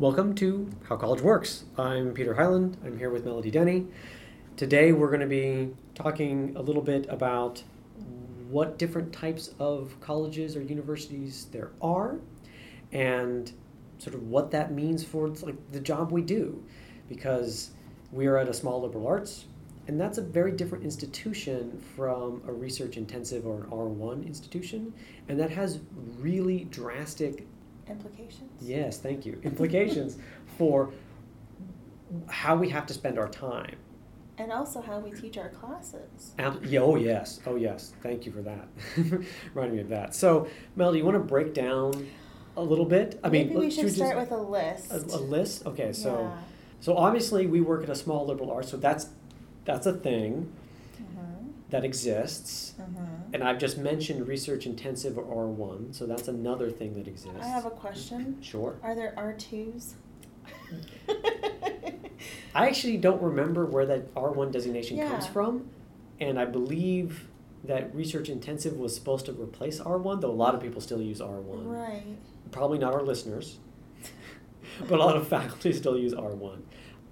Welcome to How College Works. I'm Peter Highland. I'm here with Melody Denny. Today we're going to be talking a little bit about what different types of colleges or universities there are and sort of what that means for like the job we do because we are at a small liberal arts and that's a very different institution from a research intensive or an R1 institution and that has really drastic Implications? Yes, thank you. Implications for how we have to spend our time. And also how we teach our classes. Ab- yeah, oh, yes. Oh, yes. Thank you for that. Reminding me of that. So, Melody, you want to break down a little bit? I Maybe mean, we let's- should start just- with a list. a, a list. Okay, so Yeah. so obviously we work at a small liberal arts, so that's that's a thing Mhm. that exists. Mhm. And I've just mentioned research intensive or R1, so that's another thing that exists. I have a question. Sure. Are there R2s? I actually don't remember where that R1 designation comes from, and I believe that research intensive was supposed to replace R1, though a lot of people still use R1. right. Probably not our listeners, but a lot of faculty still use R1.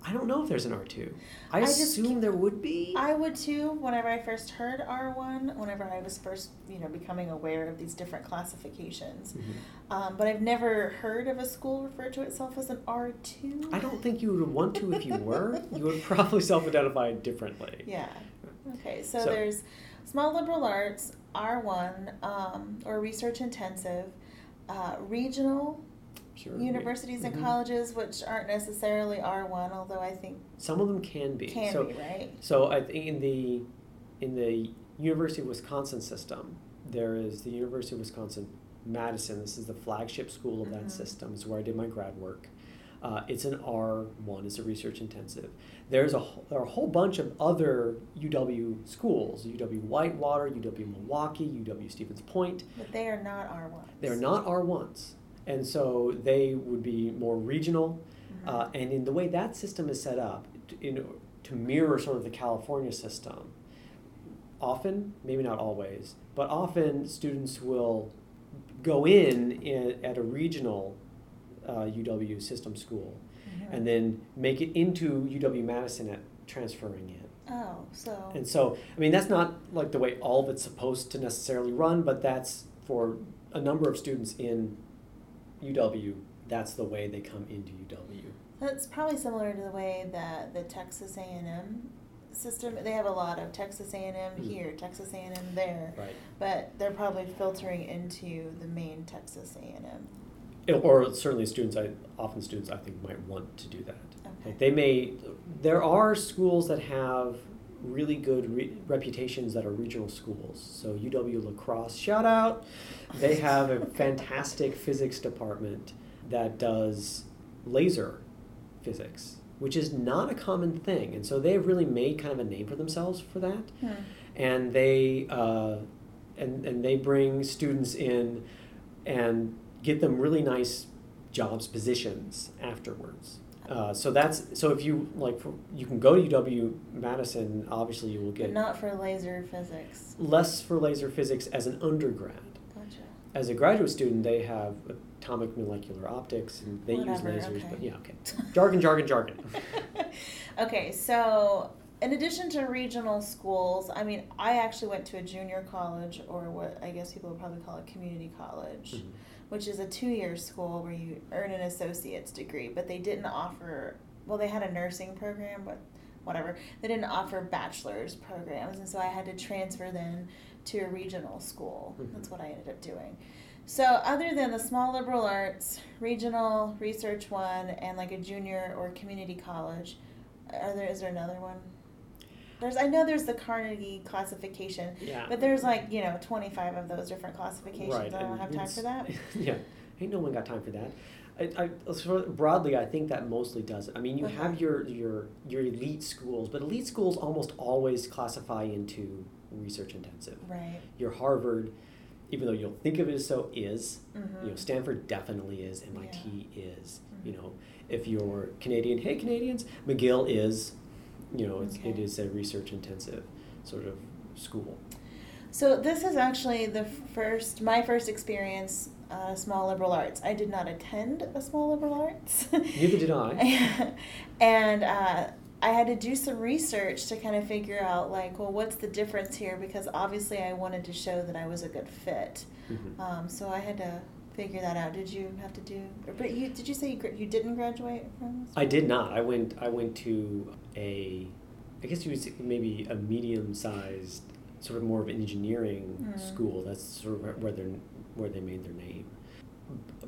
I don't know if there's an R2. I, I assume there would be. I would too. Whenever I first heard R1, whenever I was first, you know, becoming aware of these different classifications, Mhm. um, but I've never heard of a school refer to itself as an R2. I don't think you would want to if you were. you would probably self-identify differently. Yeah. Okay, so, So- there's small liberal arts, R1, um, or research intensive, uh, regional Universities and Mhm. colleges, which aren't necessarily R1, although I think Some of them can be. can so, be, right? So I think in the in the University of Wisconsin system, there is the University of Wisconsin Madison. This is the flagship school of that Mhm. system. It's where I did my grad work. Uh, it's an R one. It's a research intensive. There's a there are a whole bunch of other UW schools: UW Whitewater, UW Milwaukee, UW Stevens Point. But they are not R1s. They're not R ones, and so they would be more regional. Mhm. Uh, and in the way that system is set up, to, in, to mirror sort of the California system, often, maybe not always, but often students will go in, in at a regional uh, UW system school Mhm. and then make it into UW Madison at transferring in. Oh, so. And so, I mean, that's not like the way all of it's supposed to necessarily run, but that's for a number of students in UW, that's the way they come into UW. That's probably similar to the way that the Texas A&M system, they have a lot of Texas A&M Mhm. here, Texas A&M there, Right. but they're probably filtering into the main Texas A&M. Or certainly students, I, often students I think might want to do that. Okay. Like they may, there are schools that have really good re- reputations that are regional schools. So UW La Crosse, shout out. They have a fantastic physics department that does laser physics, which is not a common thing. And so they've really made kind of a name for themselves for that. Hmm. And they, uh, and, and they bring students in and get them really nice jobs positions afterwards. Uh, so that's so if you like for, you can go to UW Madison obviously you will But get not for laser physics. less for laser physics as an undergrad. Gotcha. As a graduate student they have atomic molecular optics and they Whatever, use lasers okay. but yeah okay. Jargon jargon jargon. okay, so in addition to regional schools, I mean, I actually went to a junior college, or what I guess people would probably call a community college, Mhm. Which is a two year school where you earn an associate's degree, but they didn't offer, well, they had a nursing program, but whatever. They didn't offer bachelor's programs, and so I had to transfer then to a regional school. Mhm. That's what I ended up doing. So, other than the small liberal arts, regional, research one, and like a junior or community college, are there is there another one? There's I know there's the Carnegie classification, Yeah. but there's like you know 25 of those different classifications. Right. I don't and have time for that. yeah. Ain't no one got time for that. I, I, sort of broadly, I think that mostly does it. I mean, you Okay. have your, your, your elite schools, but elite schools almost always classify into research intensive. Right. Your Harvard, even though you don't think of it as so, is. Mhm. You know, Stanford definitely is. MIT is. You Mhm. know, if you're Canadian, hey Canadians, McGill is. You know, it's, it Okay. is a research intensive sort of school. So this is actually the first, my first experience uh, small liberal arts. I did not attend a small liberal arts. Neither did I. and uh, I had to do some research to kind of figure out, like, well, what's the difference here? Because obviously, I wanted to show that I was a good fit. Mm-hmm. Um, so I had to figure that out. Did you have to do? But you did you say you, you didn't graduate from? I did not. I went. I went to a. I guess you would say maybe a medium-sized, sort of more of an engineering mm. school. That's sort of where they where they made their name.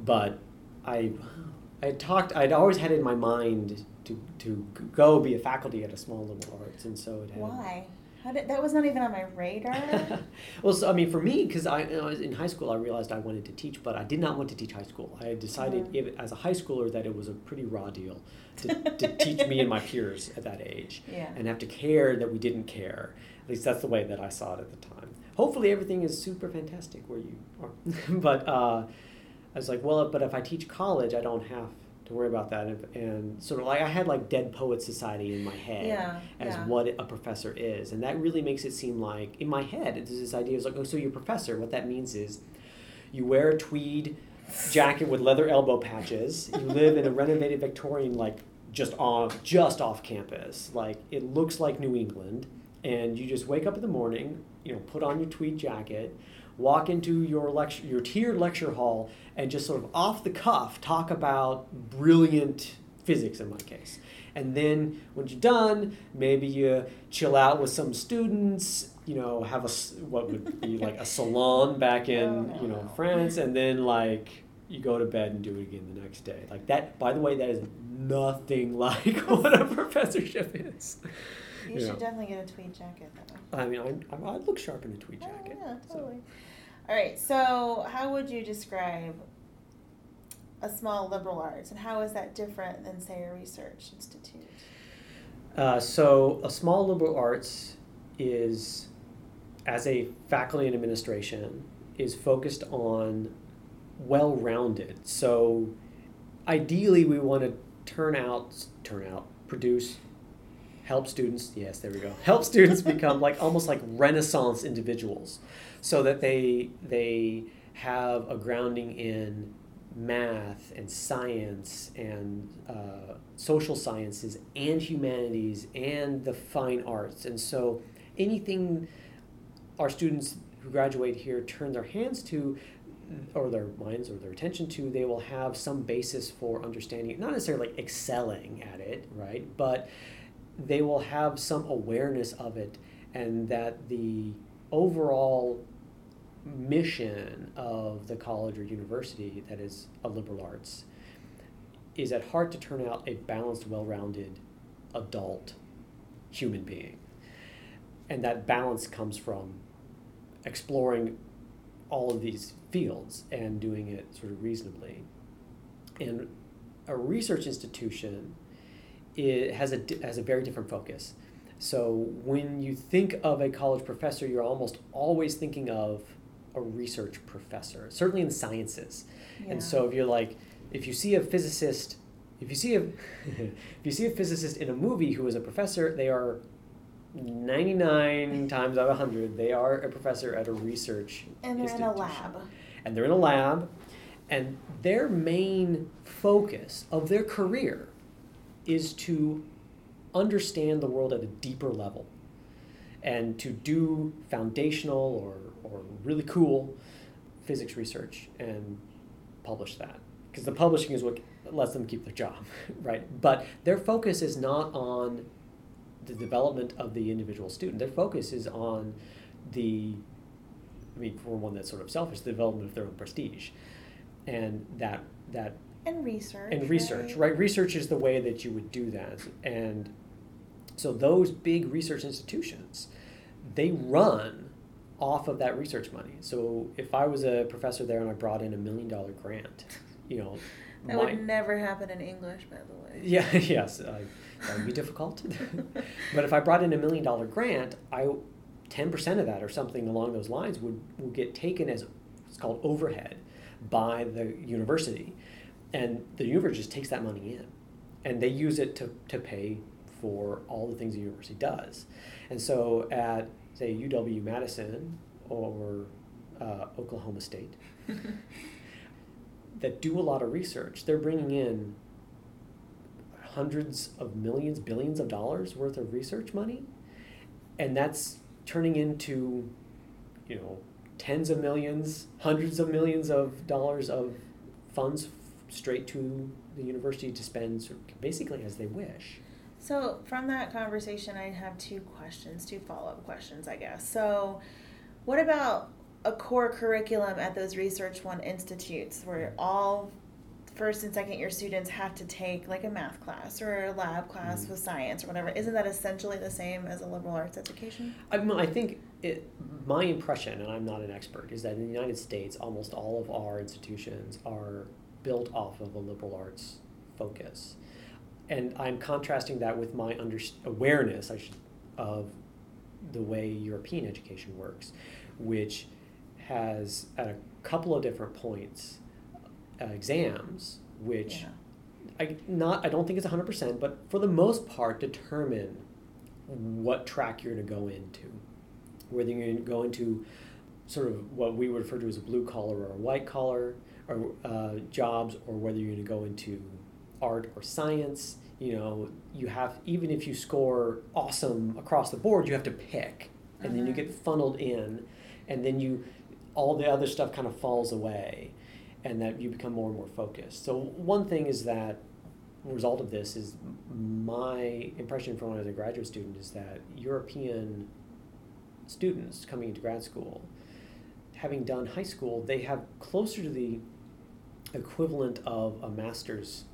But I, I had talked. I'd always had in my mind to to go be a faculty at a small liberal arts, and so it had. Why? How did, that was not even on my radar. well, so, I mean, for me, because I, know, in high school, I realized I wanted to teach, but I did not want to teach high school. I had decided, mm. if, as a high schooler, that it was a pretty raw deal to, to teach me and my peers at that age, yeah. and have to care that we didn't care. At least that's the way that I saw it at the time. Hopefully, everything is super fantastic where you are, but uh, I was like, well, but if I teach college, I don't have to worry about that and, and, sort of like I had like Dead Poet Society in my head yeah, as yeah. what a professor is, and that really makes it seem like in my head it's this idea is like oh so you're a professor. What that means is you wear a tweed jacket with leather elbow patches. You live in a renovated Victorian like just off just off campus. Like it looks like New England, and you just wake up in the morning, you know, put on your tweed jacket walk into your lecture, your tiered lecture hall, and just sort of off the cuff talk about brilliant physics in my case. And then when you're done, maybe you chill out with some students, you know, have a what would be like a salon back in oh, you know France, and then like you go to bed and do it again the next day. Like that. By the way, that is nothing like what a professorship is. You, should definitely get a tweed jacket though. I mean, I I look sharp in a tweed oh, jacket. Oh, yeah, totally. So. All right, so how would you describe a small liberal arts, and how is that different than, say, a research institute? Uh, so, a small liberal arts is, as a faculty and administration, is focused on well rounded. So, ideally, we want to turn out, turn out, produce, help students. Yes, there we go. Help students become like almost like Renaissance individuals so that they they have a grounding in math and science and uh, social sciences and humanities and the fine arts. And so anything our students who graduate here turn their hands to or their minds or their attention to they will have some basis for understanding it not necessarily excelling at it right? But they will have some awareness of it and that the overall mission of the college or university that is a liberal arts is at heart to turn out a balanced, well rounded adult human being. And that balance comes from exploring all of these fields and doing it sort of reasonably. And a research institution it has a, has a very different focus. So when you think of a college professor, you're almost always thinking of a research professor, certainly in the sciences. Yeah. And so if you're like, if you see a physicist, if you see a, if you see a physicist in a movie who is a professor, they are 99 times out of 100, they are a professor at a research And they're in a lab. And they're in a lab. And their main focus of their career is to understand the world at a deeper level and to do foundational or or really cool physics research and publish that. Because the publishing is what lets them keep their job right? But their focus is not on the development of the individual student. Their focus is on the i mean for one that's sort of selfish the development of their own prestige. And that that and research and research right? right? Research is the way that you would do that. And so those big research institutions they run off of that research money. So if I was a professor there and I brought in a million dollar grant, you know, that my, would never happen in English, by the way. Yeah, yes, uh, that would be difficult. but if I brought in a million dollar grant, I ten percent of that or something along those lines would would get taken as it's called overhead by the university, and the university just takes that money in, and they use it to to pay for all the things the university does, and so at say UW Madison or uh, Oklahoma State that do a lot of research. They're bringing in hundreds of millions, billions of dollars worth of research money, and that's turning into, you know, tens of millions, hundreds of millions of dollars of funds straight to the university to spend sort of basically as they wish. So, from that conversation, I have two questions, two follow up questions, I guess. So, what about a core curriculum at those Research One institutes where all first and second year students have to take like a math class or a lab class Mhm. with science or whatever? Isn't that essentially the same as a liberal arts education? I, mean, I think it, my impression, and I'm not an expert, is that in the United States, almost all of our institutions are built off of a liberal arts focus. And I'm contrasting that with my under, awareness I should, of the way European education works, which has at a couple of different points uh, exams, which Yeah. I not I don't think it's hundred percent, but for the most part determine what track you're going to go into, whether you're going to go into sort of what we would refer to as a blue collar or a white collar or uh, jobs, or whether you're going to go into art or science. You know, you have even if you score awesome across the board, you have to pick, and then you Mhm. get funneled in, and then you all the other stuff kind of falls away, and that you become more and more focused. So one thing is that result of this is my impression from when I was a graduate student is that European students coming into grad school, having done high school, they have closer to the equivalent of a master's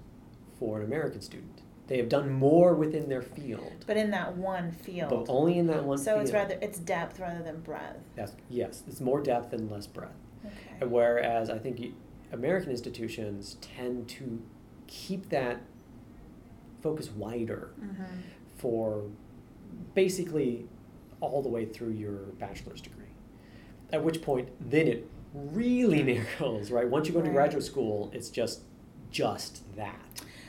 for an American student. They have done more within their field, But in that one field. but only in that one so field. it's rather it's depth rather than breadth. Yes, yes, it's more depth and less breadth. Okay. And Whereas I think American institutions tend to keep that focus wider Mm-hmm. for basically all the way through your bachelor's degree. At which point, then it really narrows, right? Once you go into Right. graduate school, it's just just that.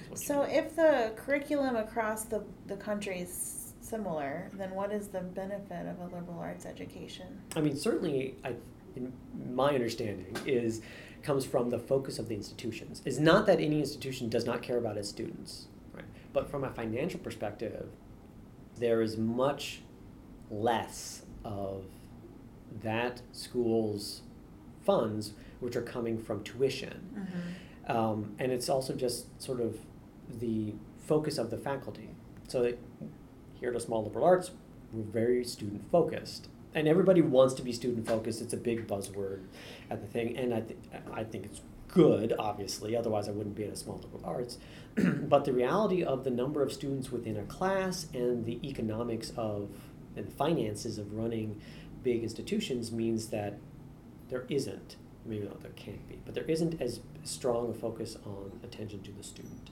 Is what you So if the curriculum across the, the country is similar, then what is the benefit of a liberal arts education? I mean, certainly, I, in my understanding is comes from the focus of the institutions. Is not that any institution does not care about its students, right? But from a financial perspective, there is much less of that school's funds which are coming from tuition. Mm-hmm. Um, and it's also just sort of the focus of the faculty. So here at a small liberal arts, we're very student focused, and everybody wants to be student focused. It's a big buzzword at the thing, and I th- I think it's good, obviously. Otherwise, I wouldn't be at a small liberal arts. but the reality of the number of students within a class and the economics of and finances of running big institutions means that there isn't maybe not there can't be but there isn't as strong a focus on attention to the student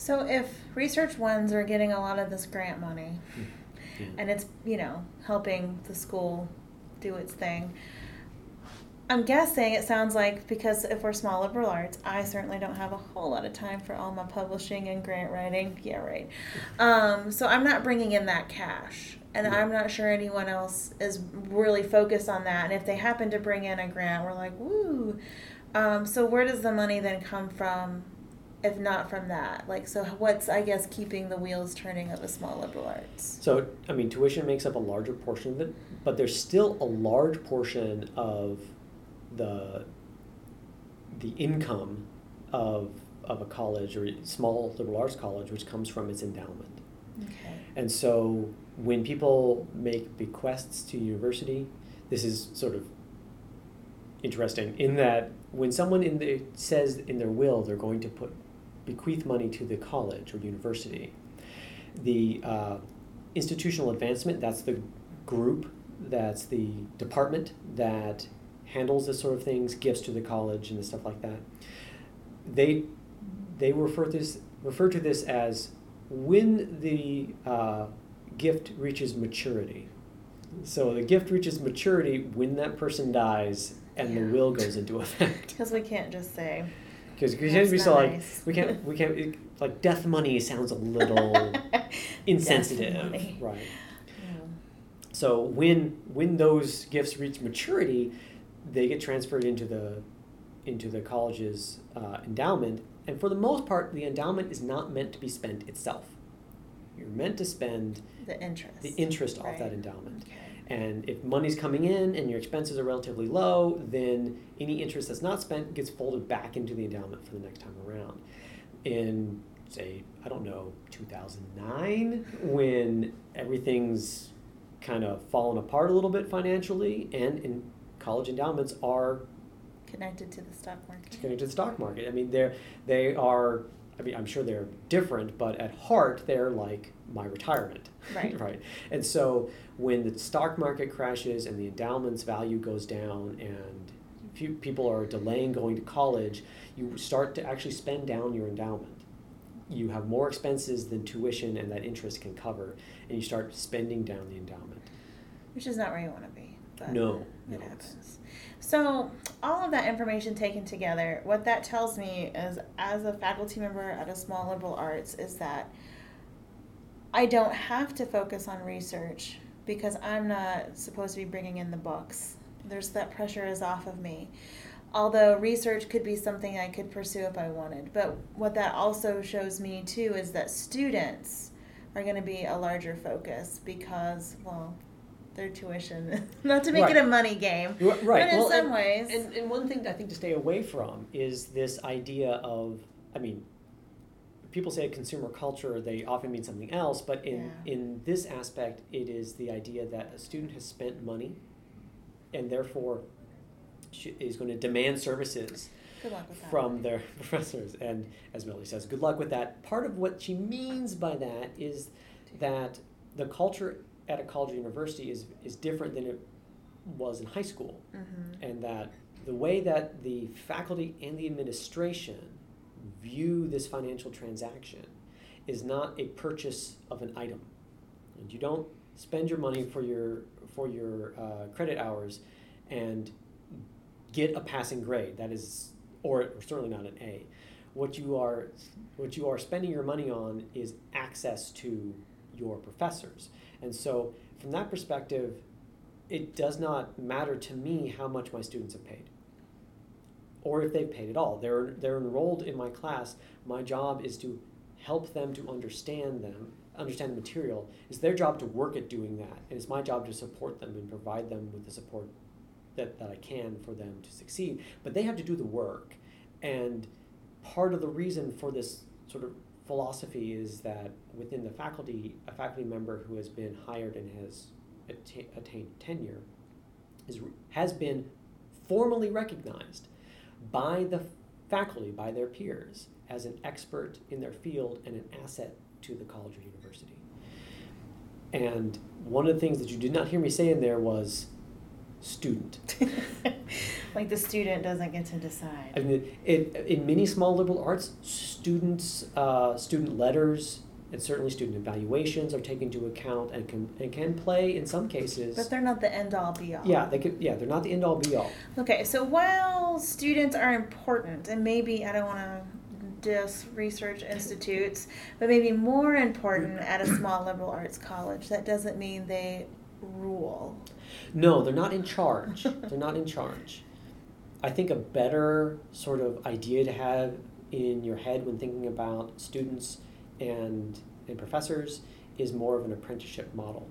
So if research ones are getting a lot of this grant money, Yeah. and it's you know helping the school do its thing. I'm guessing it sounds like because if we're small liberal arts, I certainly don't have a whole lot of time for all my publishing and grant writing. Yeah, right. Um, so I'm not bringing in that cash, and Yeah. I'm not sure anyone else is really focused on that. And if they happen to bring in a grant, we're like, woo. Um, so where does the money then come from? If not from that, like, so what's I guess keeping the wheels turning of a small liberal arts? so i mean tuition makes up a larger portion of it but there's still a large portion of the the income of of a college or small liberal arts college which comes from its endowment Okay. And so when people make bequests to university, this is sort of interesting in that when someone in the says in their will they're going to put bequeath money to the college or university, the uh, institutional advancement that's the group that's the department that handles this sort of things gifts to the college and stuff like that they they refer to this refer to this as when the uh, gift reaches maturity. So the gift reaches maturity when that person dies and the will goes into effect. Because we can't just say. Because we can't be so like we can't we can't it, like death money sounds a little insensitive, right? Yeah. So when when those gifts reach maturity, they get transferred into the into the college's uh, endowment, and for the most part, the endowment is not meant to be spent itself. You're meant to spend The interest. the interest off that endowment. Okay. And if money's coming in and your expenses are relatively low, then any interest that's not spent gets folded back into the endowment for the next time around. In, say, I don't know, 2009, when everything's kind of fallen apart a little bit financially, and in college endowments are Connected to the stock market. connected to the stock market. I mean, they're they are. I mean, I'm sure they're different, but at heart, they're like my retirement. Right. right. And so when the stock market crashes and the endowment's value goes down, and few people are delaying going to college, you start to actually spend down your endowment. You have more expenses than tuition and that interest can cover, and you start spending down the endowment. Which is not where you want to be. But No, It no, happens. So, all of that information taken together, what that tells me is, as a faculty member at a small liberal arts, is that I don't have to focus on research because I'm not supposed to be bringing in the books. There's that pressure is off of me. Although research could be something I could pursue if I wanted. But what that also shows me too is that students are going to be a larger focus because, well, their tuition, not to make Right. it a money game, right? But in well, some and- ways, And, and one thing I think to stay away from is this idea of, I mean, people say consumer culture, they often mean something else, but in, Yeah. in this aspect, it is the idea that a student has spent money and therefore is going to demand services good luck with that. from their professors. And as Melody says, good luck with that. Part of what she means by that is that the culture at a college or university is, is different than it was in high school hmm and that the way that the faculty and the administration view this financial transaction is not a purchase of an item. And you don't spend your money for your for your uh, credit hours and get a passing grade. That is, or, or certainly not an A. What you are what you are spending your money on is access to your professors. And so, from that perspective, it does not matter to me how much my students have paid or if they've paid at all. They're, they're enrolled in my class. My job is to help them to understand them, understand the material. It's their job to work at doing that. And it's my job to support them and provide them with the support that, that I can for them to succeed. But they have to do the work. And part of the reason for this sort of philosophy is that within the faculty, a faculty member who has been hired and has atta- attained tenure is, has been formally recognized by the faculty, by their peers, as an expert in their field and an asset to the college or university. And one of the things that you did not hear me say in there was student. like the student doesn't get to decide. I mean, it, in many small liberal arts, students, uh, student letters, and certainly student evaluations are taken into account and can and can play in some cases. but they're not the end all be all. yeah, they could. Yeah, they're not the end all be all. Okay, so while students are important, and maybe I don't want to dis research institutes, but maybe more important at a small liberal arts college, that doesn't mean they rule. No, they're not in charge. they're not in charge. I think a better sort of idea to have in your head when thinking about students and, and professors is more of an apprenticeship model.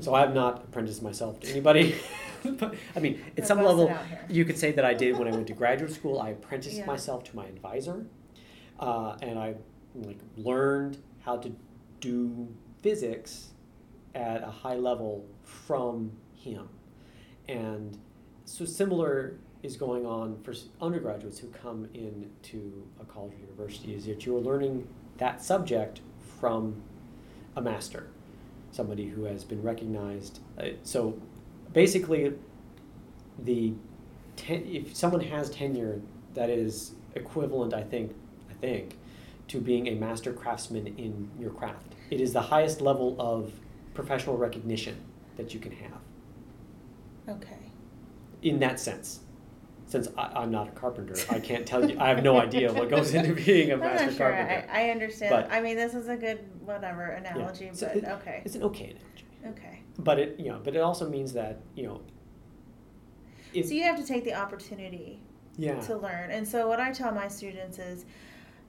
So I have not apprenticed myself to anybody. but, I mean, at We're some level, you could say that I did when I went to graduate school. I apprenticed Yeah. myself to my advisor, uh, and I like learned how to do physics at a high level from him. And so similar is going on for undergraduates who come into a college or university is that you're learning that subject from a master, somebody who has been recognized. Uh, so basically, the ten, if someone has tenure, that is equivalent, I think, I think, to being a master craftsman in your craft. It is the highest level of professional recognition that you can have Okay. in that sense. Since I, I'm not a carpenter, I can't tell you. I have no idea what goes into being a I'm master not sure. carpenter. I, I understand. But- I mean, this is a good whatever Yeah. analogy, So but it- okay. It's an okay analogy. Okay. But it you know, but it also means that you know. If, So you have to take the opportunity yeah. to learn. And so what I tell my students is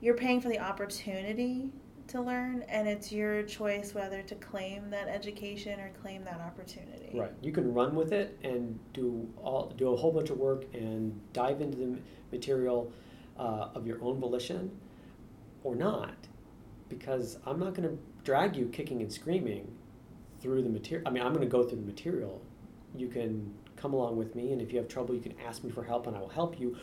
you're paying for the opportunity to learn and it's your choice whether to claim that education or claim that opportunity. Right. You can run with it and do all do a whole bunch of work and dive into the material uh, of your own volition, or not, because I'm not going to drag you kicking and screaming through the material. I mean, I'm going to go through the material. You can come along with me, and if you have trouble, you can ask me for help, and I will help you.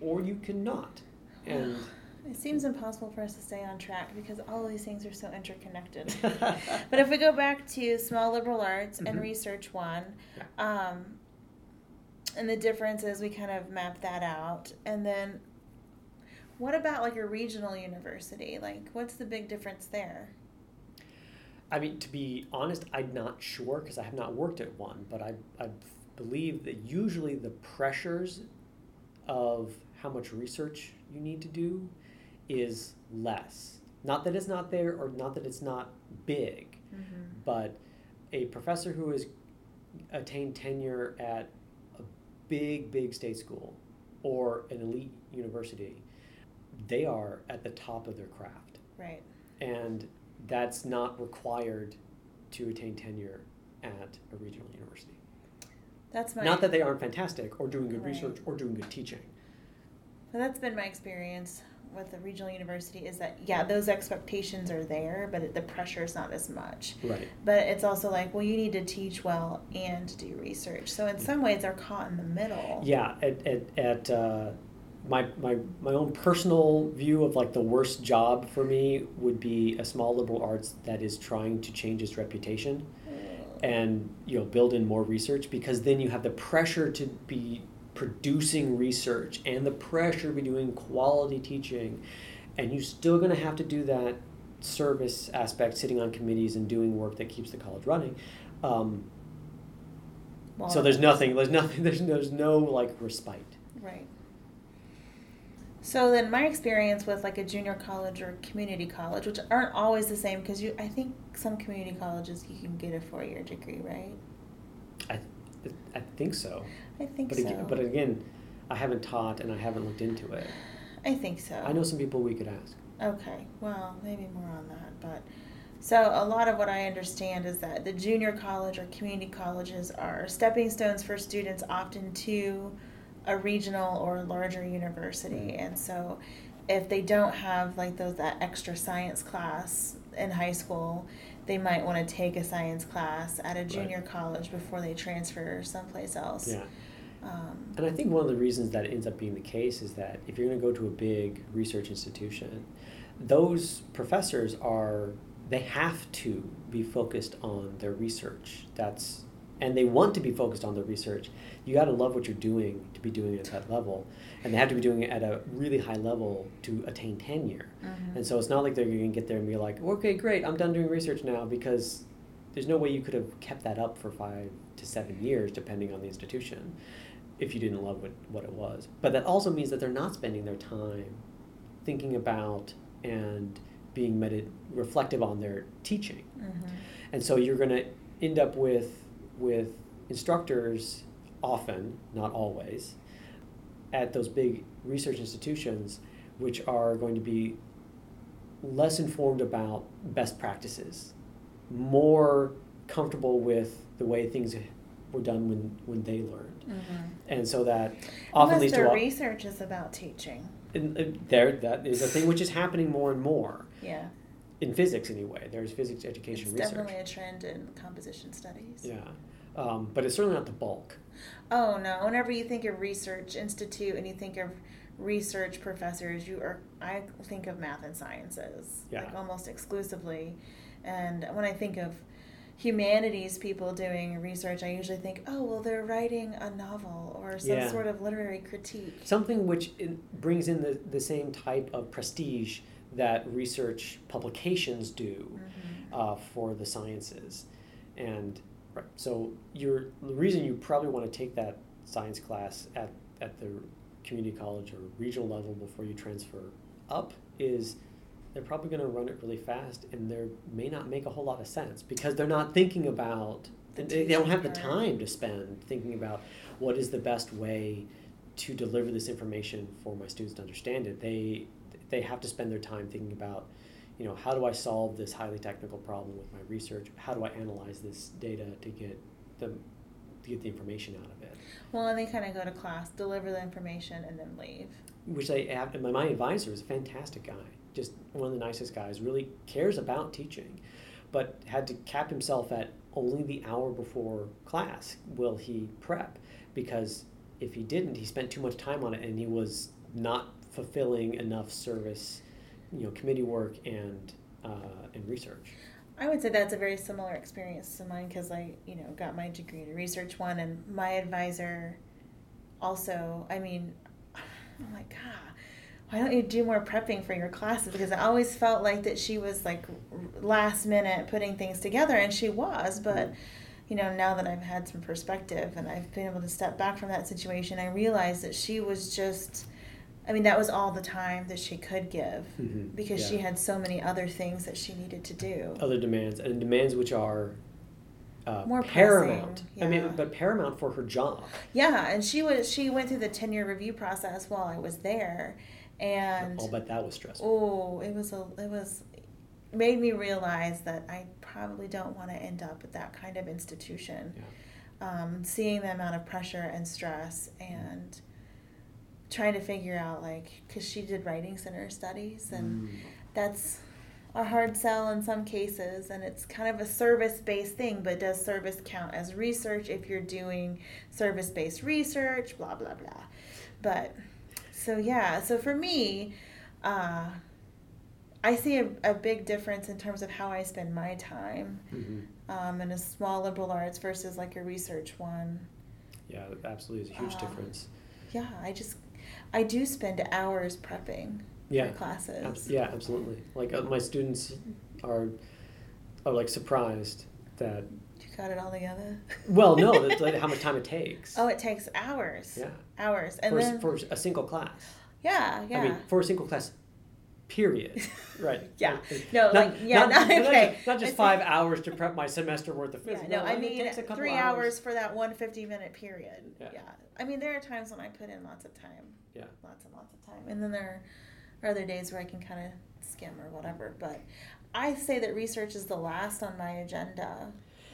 Or you cannot. And It seems impossible for us to stay on track because all of these things are so interconnected. but if we go back to small liberal arts and Mhm. research one, um, and the difference is we kind of map that out. And then what about like a regional university? Like, what's the big difference there? I mean, to be honest, I'm not sure because I have not worked at one, but I, I believe that usually the pressures of how much research you need to do is less. Not that it's not there or not that it's not big, Mm-hmm. but a professor who has attained tenure at a big, big state school or an elite university, they are at the top of their craft Right. and that's not required to attain tenure at a regional university. That's my. Not that they aren't fantastic or doing good Right. research or doing good teaching. So that's been my experience with the regional university is that yeah those expectations are there but the pressure is not as much Right. but it's also like well you need to teach well and do research so in some ways they're caught in the middle Yeah. At at, at uh, my, my my own personal view of like the worst job for me would be a small liberal arts that is trying to change its reputation and you know build in more research because then you have the pressure to be producing research and the pressure be doing quality teaching and you're still going to have to do that service aspect sitting on committees and doing work that keeps the college running um, Well, so there's nothing there's nothing there's, there's no like respite. Right. So then my experience with like a junior college or community college which aren't always the same because you i think some community colleges you can get a four-year degree right? I, I think so i think but, so again, but again i haven't taught and i haven't looked into it. I think so. I know some people we could ask. Okay, well, maybe more on that, but so a lot of what I understand is that the junior college or community colleges are stepping stones for students often to a regional or larger university. Mm. And so if they don't have like those that extra science class in high school, they might want to take a science class at a junior college before they transfer someplace else. yeah Um, And I think one of the reasons that ends up being the case is that if you're going to go to a big research institution, those professors are they have to be focused on their research. That's and they want to be focused on their research. You got to love what you're doing to be doing it at that level, and they have to be doing it at a really high level to attain tenure. mhm. And so it's not like they're going to get there and be like, okay, great, I'm done doing research now because there's no way you could have kept that up for five to seven years, depending on the institution, if you didn't love what, what it was. But that also means that they're not spending their time thinking about and being medit- reflective on their teaching. Mhm. And so you're going to end up with with instructors often, not always, at those big research institutions which are going to be less informed about best practices, more comfortable with the way things were done when, when they learned. Mhm. And so that often Unless leads to their a, research is about teaching. and, uh, there that is a thing which is happening more and more Yeah. in physics anyway. There's physics education research. It's research. definitely a trend in composition studies. Yeah, um, but it's certainly not the bulk. Oh no! Whenever you think of research institute and you think of research professors, you are I think of math and sciences Yeah. like almost exclusively. And when I think of humanities people doing research, I usually think, oh well, they're writing a novel or some Yeah. sort of literary critique. Something which brings in the, the same type of prestige that research publications do Mhm. uh, for the sciences. And right, so you're, the reason you probably want to take that science class at, at the community college or regional level before you transfer up is they're probably going to run it really fast and they may not make a whole lot of sense because they're not thinking about The they, don't have the time to spend thinking about what is the best way to deliver this information for my students to understand it they they have to spend their time thinking about you know how do i solve this highly technical problem with my research how do i analyze this data to get the to get the information out of it Well, and they kind of go to class, deliver the information, and then leave. which I have. My, my advisor is a fantastic guy, just one of the nicest guys. Really cares about teaching, but had to cap himself at only the hour before class will he prep because if he didn't, he spent too much time on it and he was not fulfilling enough service, you know, committee work and uh, and research. I would say that's a very similar experience to mine because I, you know, got my degree in research one, and my advisor also. I mean, I'm like, God, why don't you do more prepping for your classes? Because I always felt like that she was like last minute putting things together, and she was, but. You know, now that I've had some perspective and I've been able to step back from that situation, I realized that she was just, I mean, that was all the time that she could give Mhm. because Yeah. she had so many other things that she needed to do. other demands and demands which are uh, More paramount. pressing, I mean, but paramount for her job. Yeah, and she was she went through the tenure review process while I was there, and I'll bet that was stressful. oh, it was a it was made me realize that I probably don't want to end up at that kind of institution. Um, seeing the amount of pressure and stress and trying to figure out like because she did writing center studies and Mm. that's a hard sell in some cases and it's kind of a service-based thing but does service count as research if you're doing service-based research blah blah blah but so yeah so for me uh, i see a, a big difference in terms of how i spend my time Mhm. um, in a small liberal arts versus like a research one Yeah, absolutely is a huge Uh, difference. yeah i just i do spend hours prepping Yeah, for classes abs- yeah, absolutely. Like uh, my students are are like surprised that. You got it all together Well, no, that's like how much time it takes. Oh, it takes hours. Yeah, Hours. And for, then for a single class. yeah, yeah. I mean, for a single class, period. Right. Yeah. No, like, yeah, not- okay. just, not just five hours to prep my semester worth of yeah, physics. no, I mean 3 hours. for that one fifty minute period. Yeah. Yeah. I mean, there are times when I put in lots of time. Yeah. Lots and lots of time. And then there are other days where I can kind of skim or whatever, but I say that research is the last on my agenda.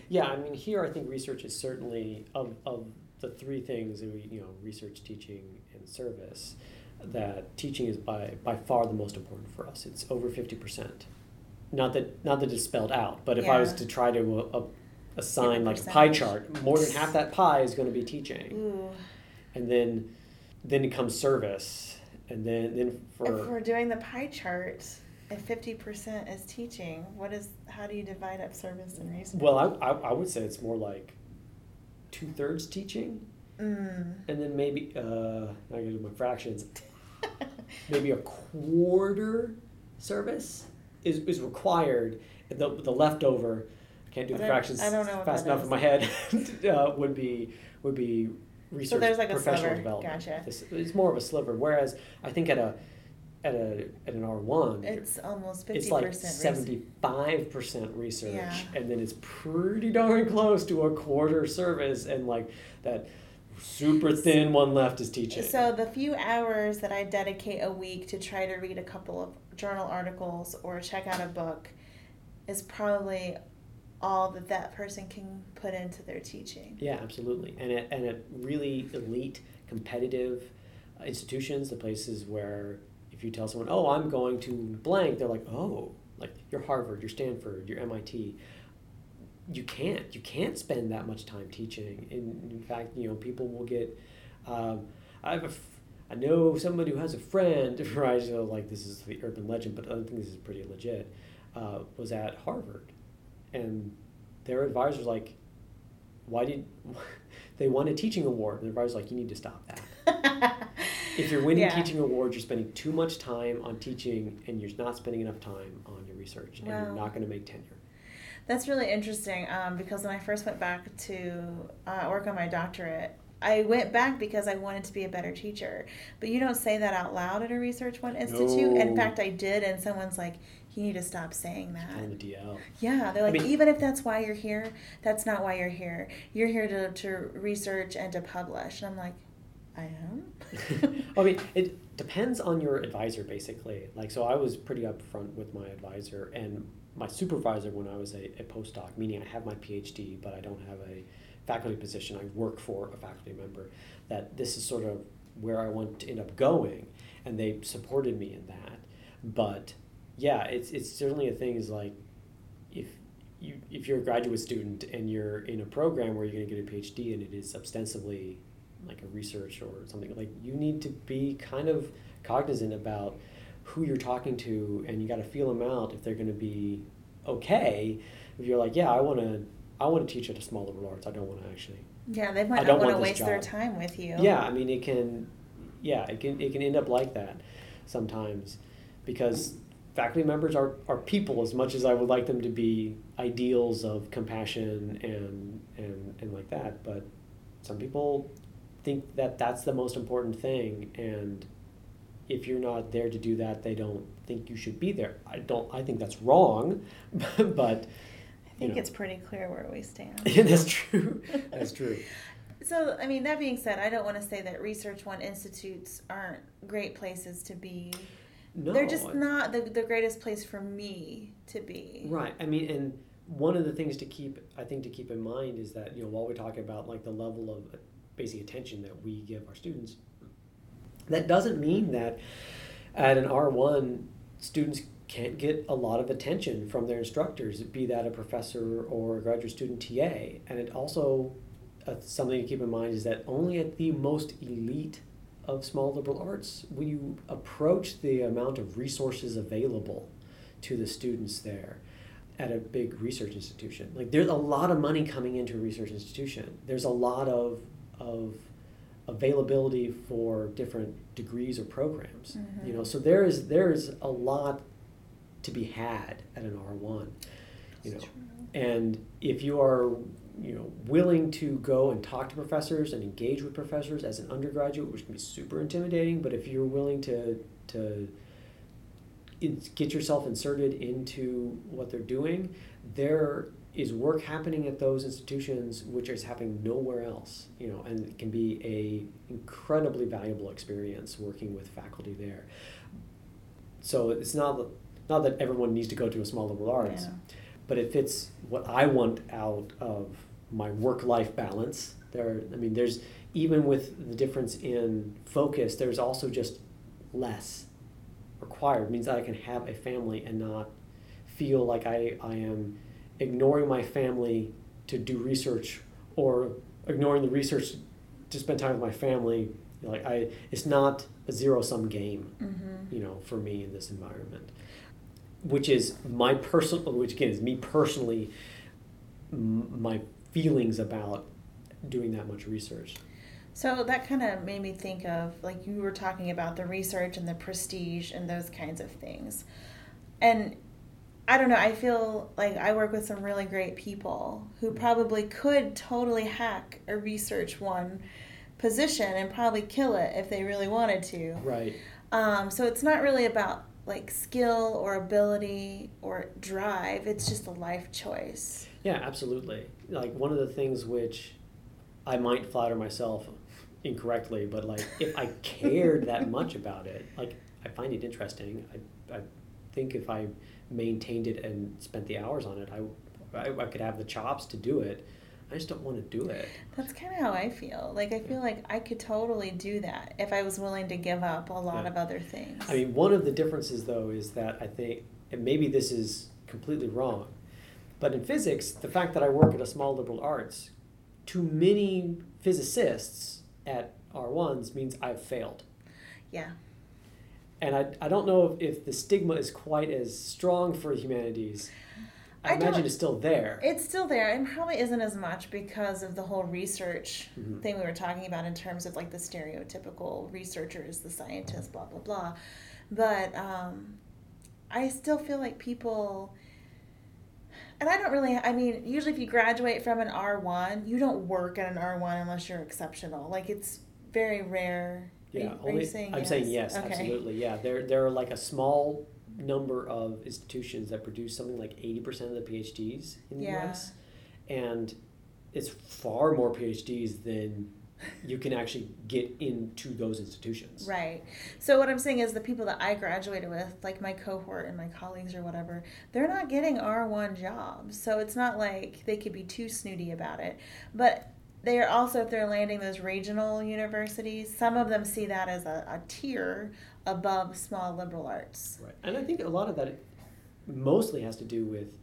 Yeah, I mean, here I think research is certainly of, of the three things that we, you know, research, teaching, and service, that teaching is by, by far the most important for us. It's over 50%. Not that, not that it's spelled out, but if I was to try to uh, assign like a pie chart, more than half that pie is going to be teaching. Ooh. And then, then it comes service. And then, then for If we're doing the pie chart, if 50% is teaching, what is how do you divide up service and research? well, I, I, I would say it's more like two thirds teaching, Mm. and then maybe, uh, I gotta do my fractions. maybe a quarter service is, is required. and The, the leftover, I can't do I the don't- fractions I don't know fast enough is. in my head. uh, would be would be research so there's like a sliver. development. Gotcha. This- It's more of a sliver. Whereas I think at a at a at an R one, It's almost 50% it's like seventy five percent research, Yeah. and then it's pretty darn close to a quarter service, and like that super thin one left is teaching. So the few hours that I dedicate a week to try to read a couple of journal articles or check out a book is probably all that that person can put into their teaching. Yeah, absolutely. And at, and at really elite, competitive uh, institutions, the places where if you tell someone, oh, I'm going to blank, they're like, oh, like you're Harvard, you're Stanford, you're MIT. You can't. You can't spend that much time teaching. In, in fact, you know, people will get. Um, I have a. I know somebody who has a friend, right? So like this is the urban legend, but I think this is pretty legit. Uh, was at Harvard, and their advisor's like, why did they won a teaching award? And the advisor's like, you need to stop that. If you're winning Yeah. teaching awards, you're spending too much time on teaching, and you're not spending enough time on your research, and you're not going to make tenure. That's really interesting um, because when I first went back to uh, work on my doctorate, I went back because I wanted to be a better teacher. But you don't say that out loud at a Research One Institute. No. In fact, I did, and someone's like, you need to stop saying On the that. DL. Yeah, they're like, mean- even if that's why you're here, that's not why you're here. You're here to, to research and to publish. And I'm like, I am? I mean, it depends on your advisor, basically. Like, so I was pretty upfront with my advisor and my supervisor when I was a, a postdoc, meaning I have my PhD, but I don't have a faculty position. I work for a faculty member. That this is sort of where I want to end up going, and they supported me in that. But yeah, it's it's certainly a thing. Is like if you if you're a graduate student and you're in a program where you're going to get a PhD and it is ostensibly like a research or something like you need to be kind of cognizant about who you're talking to and you got to feel them out if they're going to be okay if you're like yeah i want to i want to teach at a small liberal arts i don't want to actually yeah, they might. I don't not want to waste their time with you. yeah i mean it can yeah it can it can end up like that sometimes because faculty members are, are people as much as i would like them to be ideals of compassion and and and like that but some people think that that's the most important thing and if you're not there to do that they don't think you should be there i don't i think that's wrong but I think know. it's pretty clear where we stand. that's true that's true So, I mean, that being said, I don't want to say that Research One institutes aren't great places to be. no They're just not the, the greatest place for me to be. Right. I mean, and one of the things to keep, I think, to keep in mind is that you know while we're talking about like the level of basic attention that we give our students, that doesn't mean that at an R one students can't get a lot of attention from their instructors, be that a professor or a graduate student TA. And it also uh, something to keep in mind is that only at the most elite of small liberal arts will you approach the amount of resources available to the students there at a big research institution. Like there's a lot of money coming into a research institution. There's a lot of of availability for different degrees or programs. Mm-hmm. You know, so there is there is a lot to be had at an R one. You know, and if you are you know willing to go and talk to professors and engage with professors as an undergraduate, which can be super intimidating, but if you're willing to to in- get yourself inserted into what they're doing, there is work happening at those institutions which is happening nowhere else. You know, and it can be a incredibly valuable experience working with faculty there. So it's not that- not that everyone needs to go to a small liberal arts Yeah. but it fits what I want out of my work life balance. There, I mean, there's even with the difference in focus, there's also just less required. It means that I can have a family and not feel like I, I am ignoring my family to do research or ignoring the research to spend time with my family. Like I, it's not a zero sum game Mm-hmm. you know, for me in this environment, which is my personal, which again is me personally, m- my feelings about doing that much research. So that kind of made me think of like you were talking about the research and the prestige and those kinds of things. And I don't know, I feel like I work with some really great people who probably could totally hack a research one position and probably kill it if they really wanted to. Right. Um, so it's not really about like skill or ability or drive, it's just a life choice. Yeah, absolutely. Like one of the things which I might flatter myself incorrectly, but like if I cared that much about it, like I find it interesting. I, I think if I maintained it and spent the hours on it, I, I, I could have the chops to do it. I just don't want to do it. That's kind of how I feel. Like I feel like I could totally do that if I was willing to give up a lot Yeah. of other things. I mean, one of the differences, though, is that I think, and maybe this is completely wrong, but in physics, the fact that I work at a small liberal arts, to many physicists at R1s means I've failed. yeah. And I, I don't know if, if the stigma is quite as strong for humanities. I, I imagine it's still there. It's still there and probably isn't as much because of the whole research Mhm. thing we were talking about in terms of like the stereotypical researchers, the scientists, blah, blah, blah. But um, I still feel like people, And I don't really, I mean, usually if you graduate from an R1, you don't work at an R1 unless you're exceptional. Like it's very rare. Are Yeah, you- are you only, saying I'm saying yes, Okay. absolutely. Yeah, there there are like a small number of institutions that produce something like eighty percent of the PhDs in the Yeah. U.S. and it's far more PhDs than you can actually get into those institutions. Right. So what I'm saying is the people that I graduated with, like my cohort and my colleagues or whatever, they're not getting R1 jobs. So it's not like they could be too snooty about it. But they are also, if they're landing those regional universities, some of them see that as a, a tier above small liberal arts. Right, and I think a lot of that mostly has to do with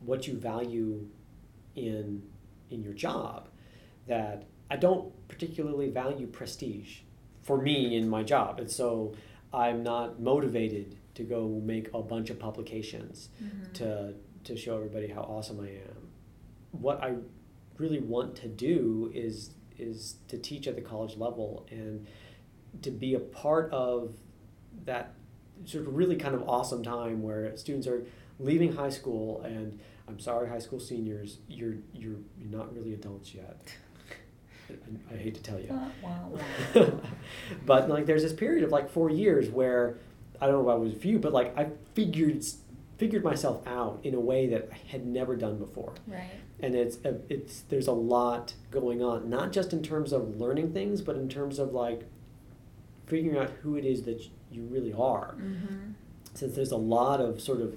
what you value in in your job. That I don't particularly value prestige for me in my job, and so I'm not motivated to go make a bunch of publications mm-hmm. to to show everybody how awesome I am. What I really want to do is is to teach at the college level and to be a part of that sort of really kind of awesome time where students are leaving high school and I'm sorry high school seniors you're you're you're not really adults yet. I, I hate to tell you. But like there's this period of like 4 years where I don't know if I was few but like I figured figured myself out in a way that I had never done before right. and it's a, it's there's a lot going on not just in terms of learning things but in terms of like figuring out who it is that you really are Mm-hmm. since there's a lot of sort of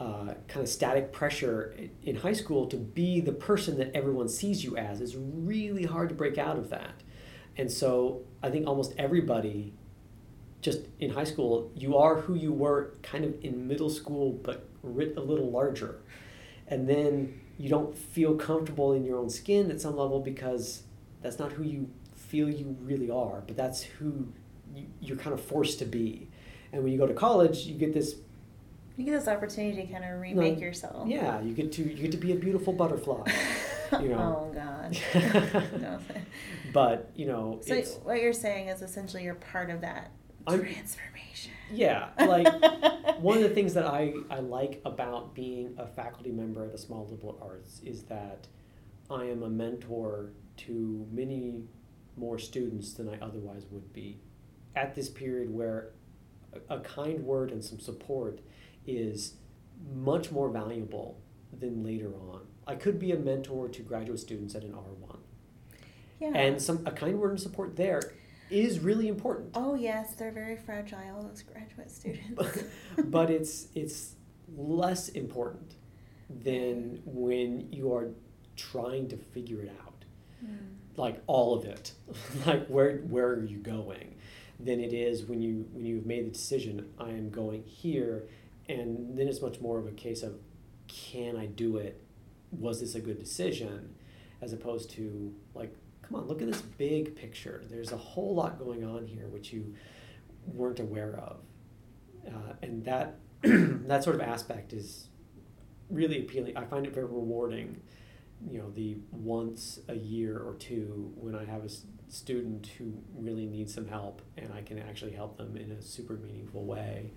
uh, kind of static pressure in high school to be the person that everyone sees you as it's really hard to break out of that and so i think almost everybody just in high school you are who you were kind of in middle school but writ a little larger and then you don't feel comfortable in your own skin at some level because that's not who you feel you really are but that's who you, you're kind of forced to be and when you go to college you get this You get this opportunity to kind of remake yourself. yeah you get to you get to be a beautiful butterfly you know. oh God. No. but you know So what you're saying is essentially you're part of that I'm- transformation. yeah like one of the things that I, I like about being a faculty member at a Small Liberal Arts is that I am a mentor to many more students than I otherwise would be at this period where a, a kind word and some support is much more valuable than later on. I could be a mentor to graduate students at an R1 yeah. and some a kind word and support there is really important. oh yes, they're very fragile. Those graduate students. but it's it's less important than when you are trying to figure it out Mm. like all of it like where where are you going than it is when you when you've made the decision i am going here and then it's much more of a case of can i do it was this a good decision as opposed to like come on look at this big picture. There's a whole lot going on here which you weren't aware of. Uh, and that that sort of aspect is really appealing. I find it very rewarding you know the once a year or two when i have a student who really needs some help and i can actually help them in a super meaningful way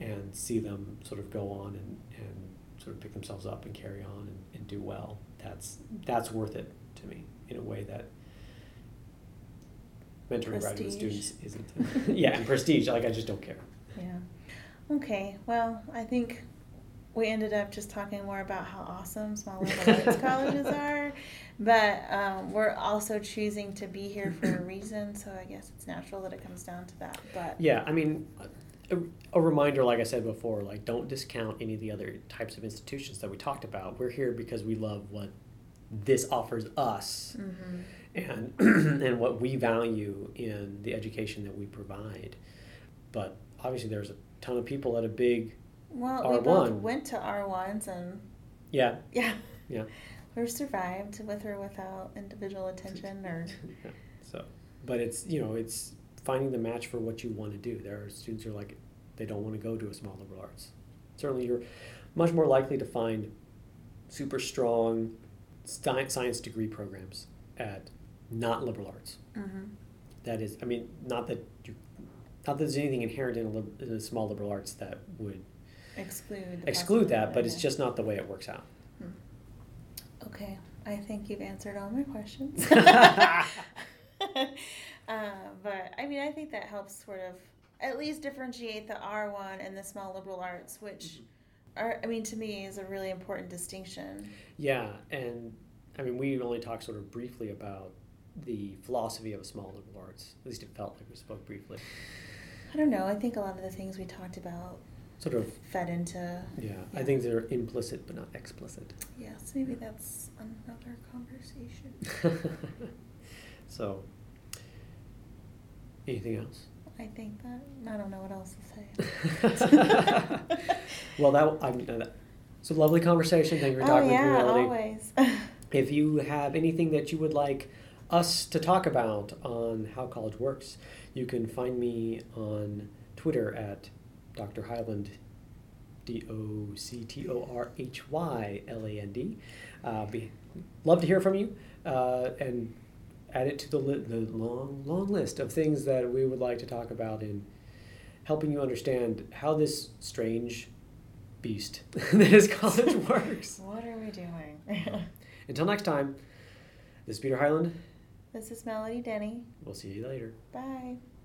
and see them sort of go on and, and sort of pick themselves up and carry on and, and do well. That's that's worth it to me in a way that mentoring graduate students isn't yeah and prestige like i just don't care Yeah. Okay. Well, I think we ended up just talking more about how awesome small liberal arts colleges are, but um, we're also choosing to be here for a reason. So I guess it's natural that it comes down to that. But Yeah, I mean, a, a reminder, like I said before, like don't discount any of the other types of institutions that we talked about. We're here because we love what this offers us Mhm. And and what we value in the education that we provide. But obviously, there's a ton of people at a big well, we both went to R ones, and yeah yeah, yeah. we survived with or without individual attention or yeah. So, but it's you know it's finding the match for what you want to do. There are students who are like they don't want to go to a small liberal arts. Certainly, you're much more likely to find super strong sci- science degree programs at not liberal arts. mm-hmm. That is, I mean, not that you, not that there's anything inherent in a, lib- in a small liberal arts that would exclude exclude that, but it's just not the way it works out. Okay, I think you've answered all my questions. uh, but I mean, I think that helps sort of at least differentiate the R1 and the small liberal arts, which are, I mean, to me is a really important distinction. Yeah, and I mean, we only talked sort of briefly about the philosophy of a small liberal arts. At least it felt like we spoke briefly. I don't know. I think a lot of the things we talked about Sort of, fed into. yeah, I think they're implicit but not explicit. Yes, maybe that's another conversation. so, anything else? I think that I don't know what else to say. well, that I mean, uh, it's a lovely conversation. Thank you for oh talking yeah, with me, Melody. always. If you have anything that you would like us to talk about on how college works, you can find me on Twitter at Dr. Hyland, D O C T O R H Y L A N D. Uh, be love to hear from you uh, and add it to the, li- the long long list of things that we would like to talk about in helping you understand how this strange beast that is college works. what are we doing? Until next time, this is Peter Hyland. This is Melody Denny. We'll see you later. Bye.